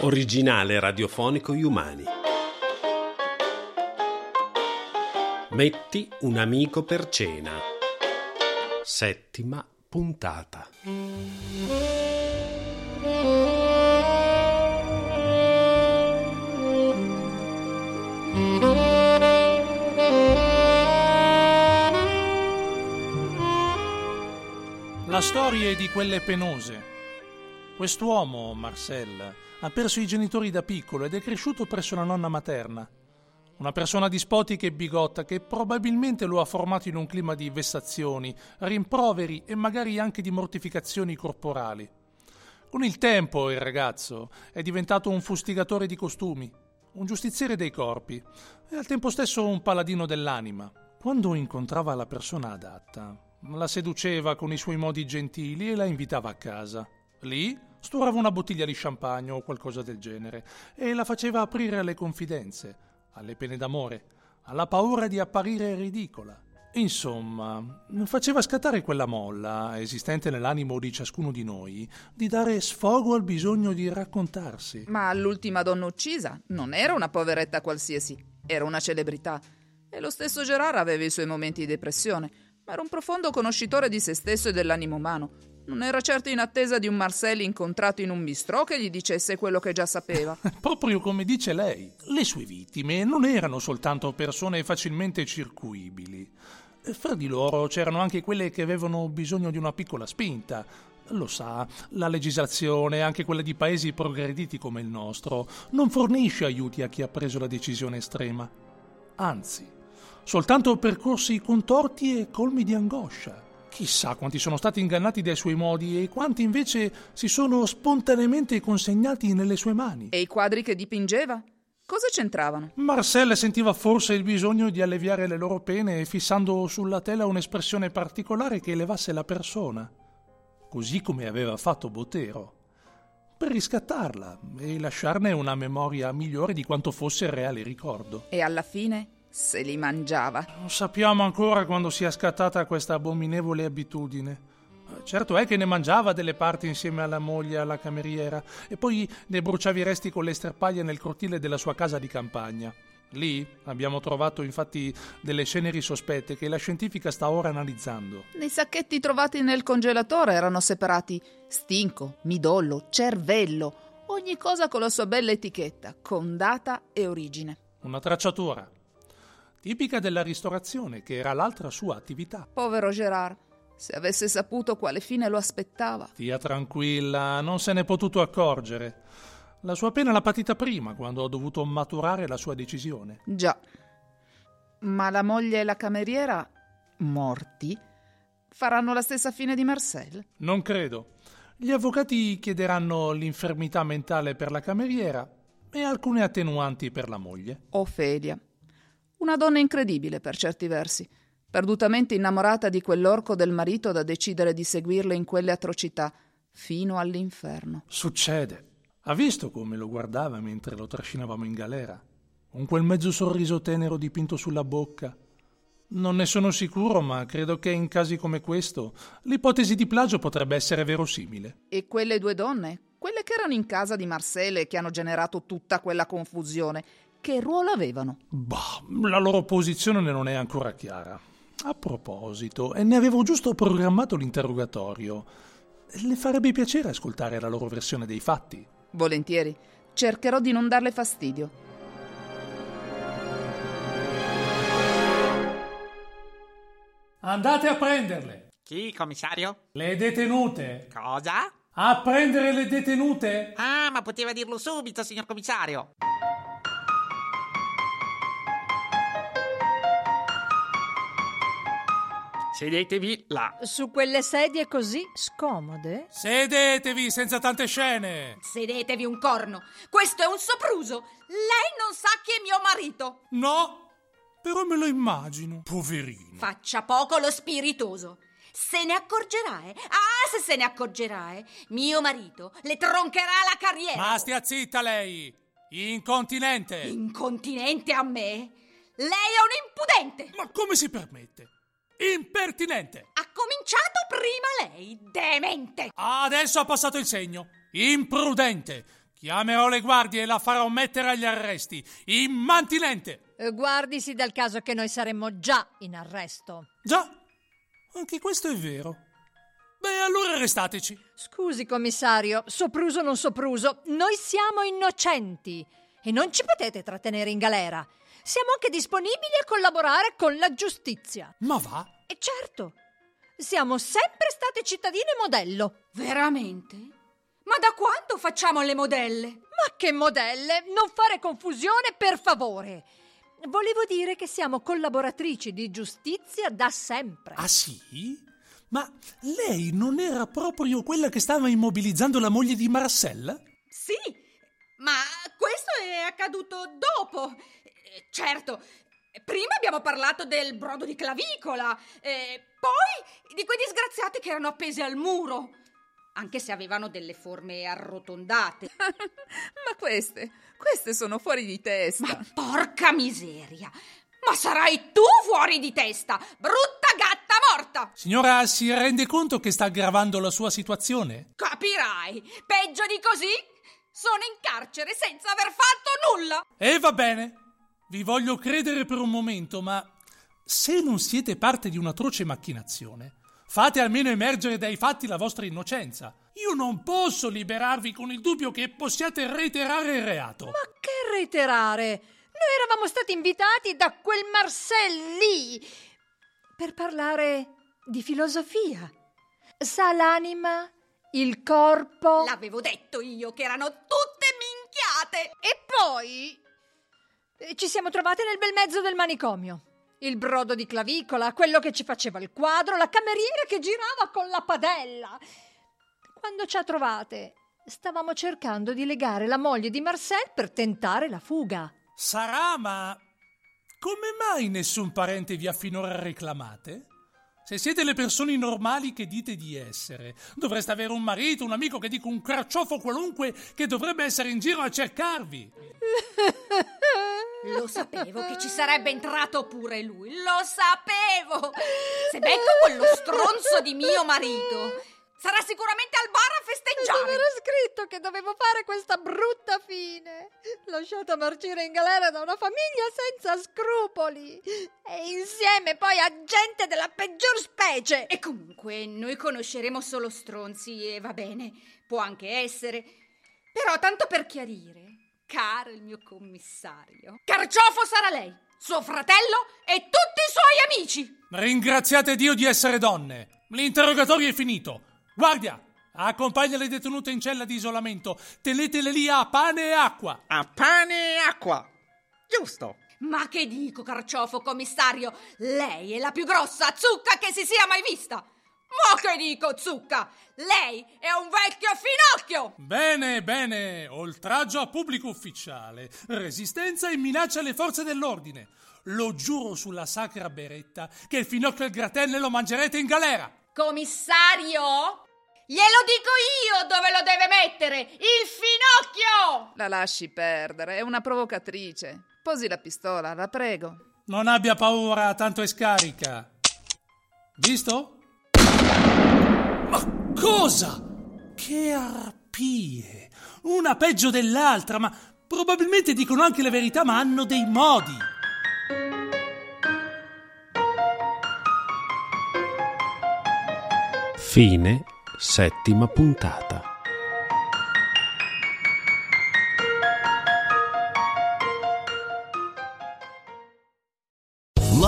Originale radiofonico Umani. Metti un amico per cena. Settima puntata. La storia è di quelle penose. Quest'uomo, Marcel, ha perso i genitori da piccolo ed è cresciuto presso la nonna materna. Una persona dispotica e bigotta che probabilmente lo ha formato in un clima di vessazioni, rimproveri e magari anche di mortificazioni corporali. Con il tempo il ragazzo è diventato un fustigatore di costumi, un giustiziere dei corpi e al tempo stesso un paladino dell'anima. Quando incontrava la persona adatta, la seduceva con i suoi modi gentili e la invitava a casa. Lì sturava una bottiglia di champagne o qualcosa del genere e la faceva aprire alle confidenze, alle pene d'amore, alla paura di apparire ridicola. Insomma, faceva scattare quella molla, esistente nell'animo di ciascuno di noi, di dare sfogo al bisogno di raccontarsi. Ma l'ultima donna uccisa non era una poveretta qualsiasi, era una celebrità. E lo stesso Gerard aveva i suoi momenti di depressione, ma era un profondo conoscitore di se stesso e dell'animo umano. Non era certo in attesa di un Marcel incontrato in un bistrò che gli dicesse quello che già sapeva. Proprio come dice lei, le sue vittime non erano soltanto persone facilmente circuibili. Fra di loro c'erano anche quelle che avevano bisogno di una piccola spinta. Lo sa, la legislazione, anche quella di paesi progrediti come il nostro, non fornisce aiuti a chi ha preso la decisione estrema. Anzi, soltanto percorsi contorti e colmi di angoscia. Chissà quanti sono stati ingannati dai suoi modi e quanti invece si sono spontaneamente consegnati nelle sue mani. E i quadri che dipingeva? Cosa c'entravano? Marcel sentiva forse il bisogno di alleviare le loro pene fissando sulla tela un'espressione particolare che elevasse la persona, così come aveva fatto Botero, per riscattarla e lasciarne una memoria migliore di quanto fosse il reale ricordo. E alla fine se li mangiava. Non sappiamo ancora quando sia scattata questa abominevole abitudine. Certo è che ne mangiava delle parti insieme alla moglie e alla cameriera e poi ne bruciava i resti con le sterpaglie nel cortile della sua casa di campagna. Lì abbiamo trovato infatti delle ceneri sospette che la scientifica sta ora analizzando. Nei sacchetti trovati nel congelatore erano separati stinco, midollo, cervello, ogni cosa con la sua bella etichetta, con data e origine. Una tracciatura, tipica della ristorazione, che era l'altra sua attività. Povero Gerard, se avesse saputo quale fine lo aspettava. Stia tranquilla, non se n'è potuto accorgere. La sua pena l'ha patita prima, quando ha dovuto maturare la sua decisione. Già. Ma la moglie e la cameriera, morti, faranno la stessa fine di Marcel? Non credo. Gli avvocati chiederanno l'infermità mentale per la cameriera e alcune attenuanti per la moglie. Ofelia. Una donna incredibile per certi versi, perdutamente innamorata di quell'orco del marito da decidere di seguirle in quelle atrocità, fino all'inferno. Succede. Ha visto come lo guardava mentre lo trascinavamo in galera? Con quel mezzo sorriso tenero dipinto sulla bocca. Non ne sono sicuro, ma credo che in casi come questo l'ipotesi di plagio potrebbe essere verosimile. E quelle due donne? Quelle che erano in casa di Marcelle e che hanno generato tutta quella confusione. Che ruolo avevano? Bah, la loro posizione non è ancora chiara. A proposito, e ne avevo giusto programmato l'interrogatorio. Le farebbe piacere ascoltare la loro versione dei fatti? Volentieri. Cercherò di non darle fastidio. Andate a prenderle. Chi, commissario? Le detenute. Cosa? A prendere le detenute. Ah, ma poteva dirlo subito, signor commissario. Sedetevi là. Su quelle sedie così scomode? Sedetevi senza tante scene. Sedetevi un corno. Questo è un sopruso. Lei non sa chi è mio marito. No, però me lo immagino. Poverino. Faccia poco lo spiritoso. Se ne accorgerà, eh? Ah, se se ne accorgerà, eh? Mio marito le troncherà la carriera. Ma stia zitta lei. Incontinente. Incontinente a me? Lei è un impudente. Ma come si permette? Impertinente. Ha cominciato prima lei, demente. Adesso ha passato il segno. Imprudente. Chiamerò le guardie e la farò mettere agli arresti. Immantinente. Eh, Guardisi dal caso che noi saremmo già in arresto. Già, anche questo è vero. Beh, allora arrestateci. Scusi, commissario, sopruso o non sopruso, noi siamo innocenti e non ci potete trattenere in galera. Siamo anche disponibili a collaborare con la giustizia. Ma va? E certo, siamo sempre state cittadine modello. Veramente? Ma da quando facciamo le modelle? Ma che modelle? Non fare confusione, per favore. Volevo dire che siamo collaboratrici di giustizia da sempre. Ah sì? Ma lei non era proprio quella che stava immobilizzando la moglie di Marcella? Sì, ma questo è accaduto dopo. Eh, Certo, prima abbiamo parlato del brodo di clavicola, eh, poi di quei disgraziati che erano appesi al muro, anche se avevano delle forme arrotondate. Ma queste, queste sono fuori di testa. Ma porca miseria! Ma sarai tu fuori di testa, brutta gatta morta! Signora, si rende conto che sta aggravando la sua situazione? Capirai, peggio di così? Sono in carcere senza aver fatto nulla! E va bene. Vi voglio credere per un momento, ma se non siete parte di un'atroce macchinazione, fate almeno emergere dai fatti la vostra innocenza. Io non posso liberarvi con il dubbio che possiate reiterare il reato. Ma che reiterare? Noi eravamo stati invitati da quel Marcel lì per parlare di filosofia. Sa l'anima, il corpo. L'avevo detto io che erano tutte minchiate! E poi ci siamo trovate nel bel mezzo del manicomio. Il brodo di clavicola, quello che ci faceva il quadro, la cameriera che girava con la padella. Quando ci ha trovate, stavamo cercando di legare la moglie di Marcel per tentare la fuga. Sarà, ma come mai nessun parente vi ha finora reclamate? Se siete le persone normali che dite di essere, dovreste avere un marito, un amico che dica un carciofo qualunque che dovrebbe essere in giro a cercarvi. Lo sapevo che ci sarebbe entrato pure lui, lo sapevo! Se becco quello stronzo di mio marito, sarà sicuramente al bar a festeggiare! Era scritto che dovevo fare questa brutta fine, lasciata marcire in galera da una famiglia senza scrupoli e insieme poi a gente della peggior specie. E comunque noi conosceremo solo stronzi e va bene, può anche essere. Però tanto per chiarire, caro il mio commissario, Carciofo sarà lei, suo fratello e tutti i suoi amici. Ringraziate Dio di essere donne. L'interrogatorio è finito. Guardia, accompagna le detenute in cella di isolamento. Tenetele lì a pane e acqua. A pane e acqua. Giusto. Ma che dico, Carciofo commissario? Lei è la più grossa zucca che si sia mai vista. Ma che dico, zucca? Lei è un vecchio finocchio! Bene, bene. Oltraggio a pubblico ufficiale, resistenza e minaccia alle forze dell'ordine. Lo giuro sulla sacra beretta che il finocchio al gratelle lo mangerete in galera. Commissario? Glielo dico io dove lo deve mettere! Il finocchio! La lasci perdere, è una provocatrice. Posi la pistola, la prego. Non abbia paura, tanto è scarica. Visto? Ma cosa? Che arpie! Una peggio dell'altra, ma probabilmente dicono anche la verità, ma hanno dei modi. Fine settima puntata.